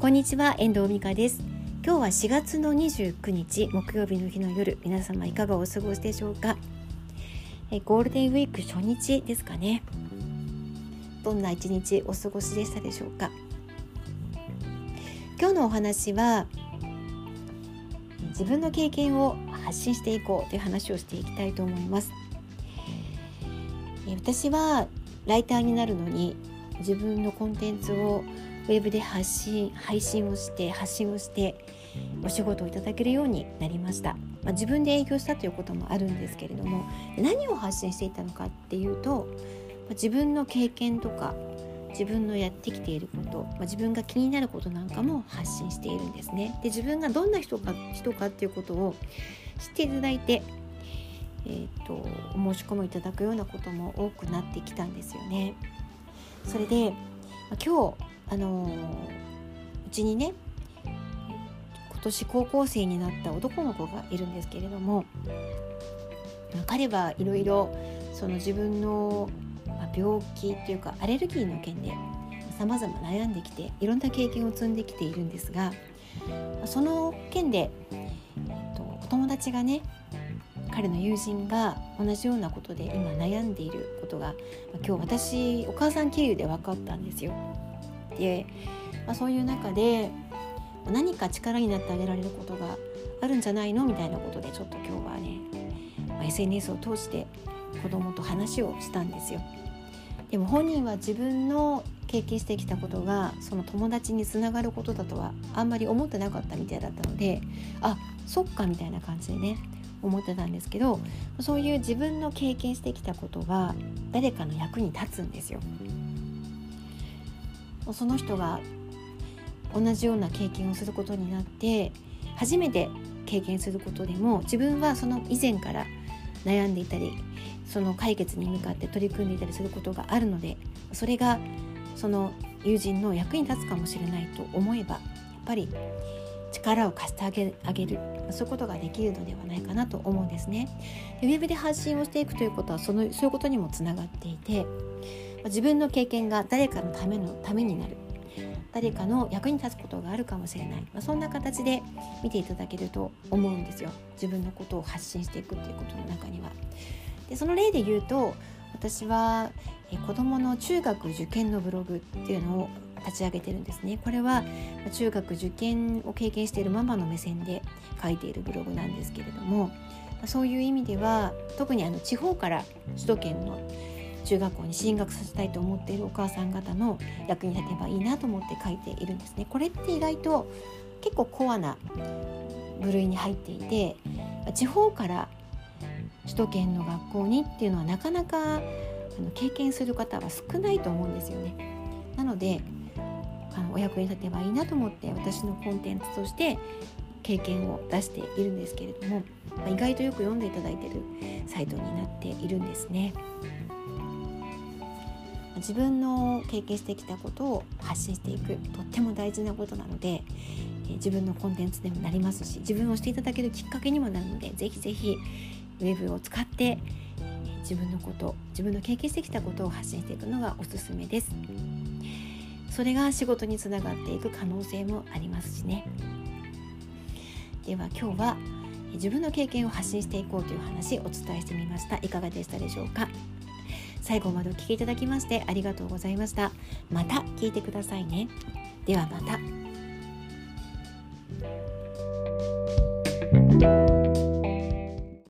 こんにちは遠藤美香です。今日は4月の29日木曜日の日の夜皆様いかがお過ごしでしょうか？えゴールデンウィーク初日ですかね。どんな一日お過ごしでしたでしょうか？今日のお話は自分の経験を発信していこうという話をしていきたいと思います。私はライターになるのに自分のコンテンツをウェブで発信配信をして発信をしてお仕事をいただけるようになりました、まあ、自分で営業したということもあるんですけれども何を発信していたのかっていうと自分の経験とか自分のやってきていること、まあ、自分が気になることなんかも発信しているんですね。で自分がどんな人か人かっていうことを知っていただいて、えーと、お申し込みいただくようなことも多くなってきたんですよね。それで、今日あのうちにね今年高校生になった男の子がいるんですけれども彼はいろいろその自分の病気っていうかアレルギーの件でさまざま悩んできていろんな経験を積んできているんですがその件で、えっと、お友達がね彼の友人が同じようなことで今悩んでいることが今日私お母さん経由で分かったんですよ。で、まあ、そういう中で何か力になってあげられることがあるんじゃないのみたいなことでちょっと今日はね、まあ、SNS を通して子供と話をしたんですよ。でも本人は自分の経験してきたことがその友達につながることだとはあんまり思ってなかったみたいだったのであそっかみたいな感じでね思ってたんですけどそういう自分の経験してきたことが誰かの役に立つんですよ。その人が同じような経験をすることになって初めて経験することでも自分はその以前から悩んでいたりその解決に向かって取り組んでいたりすることがあるのでそれがその友人の役に立つかもしれないと思えばやっぱり力を貸してあげあげるそういうことができるのではないかなと思うんですね。でウェブで発信をしていくということはそのそういうことにもつながっていて自分の経験が誰かのためのためになる。誰かの役に立つことがあるかもしれない、まあ、そんな形で見ていただけると思うんですよ。自分のことを発信していくっていうことの中には。でその例で言うと私は子どもの中学受験のブログっていうのを立ち上げてるんですね。これは中学受験を経験しているママの目線で書いているブログなんですけれどもそういう意味では特にあの地方から首都圏の中学校に進学させたいと思っているお母さん方の役に立てばいいなと思って書いているんですね。これって意外と結構コアな部類に入っていて地方から首都圏の学校にっていうのはなかなかあの経験する方は少ないと思うんですよね。なのであのお役に立てばいいなと思って私のコンテンツとして経験を出しているんですけれども、まあ、意外とよく読んでいただいているサイトになっているんですね。自分の経験してきたことを発信していくとっても大事なことなので自分のコンテンツでもなりますし自分をしていただけるきっかけにもなるのでぜひぜひウェブを使って自分のこと自分の経験してきたことを発信していくのがおすすめです。それが仕事につながっていく可能性もありますしね。では今日は自分の経験を発信していこうという話お伝えしてみました。いかがでしたでしょうか？最後までお聴きいただきましてありがとうございました。また聞いてくださいね。ではまた。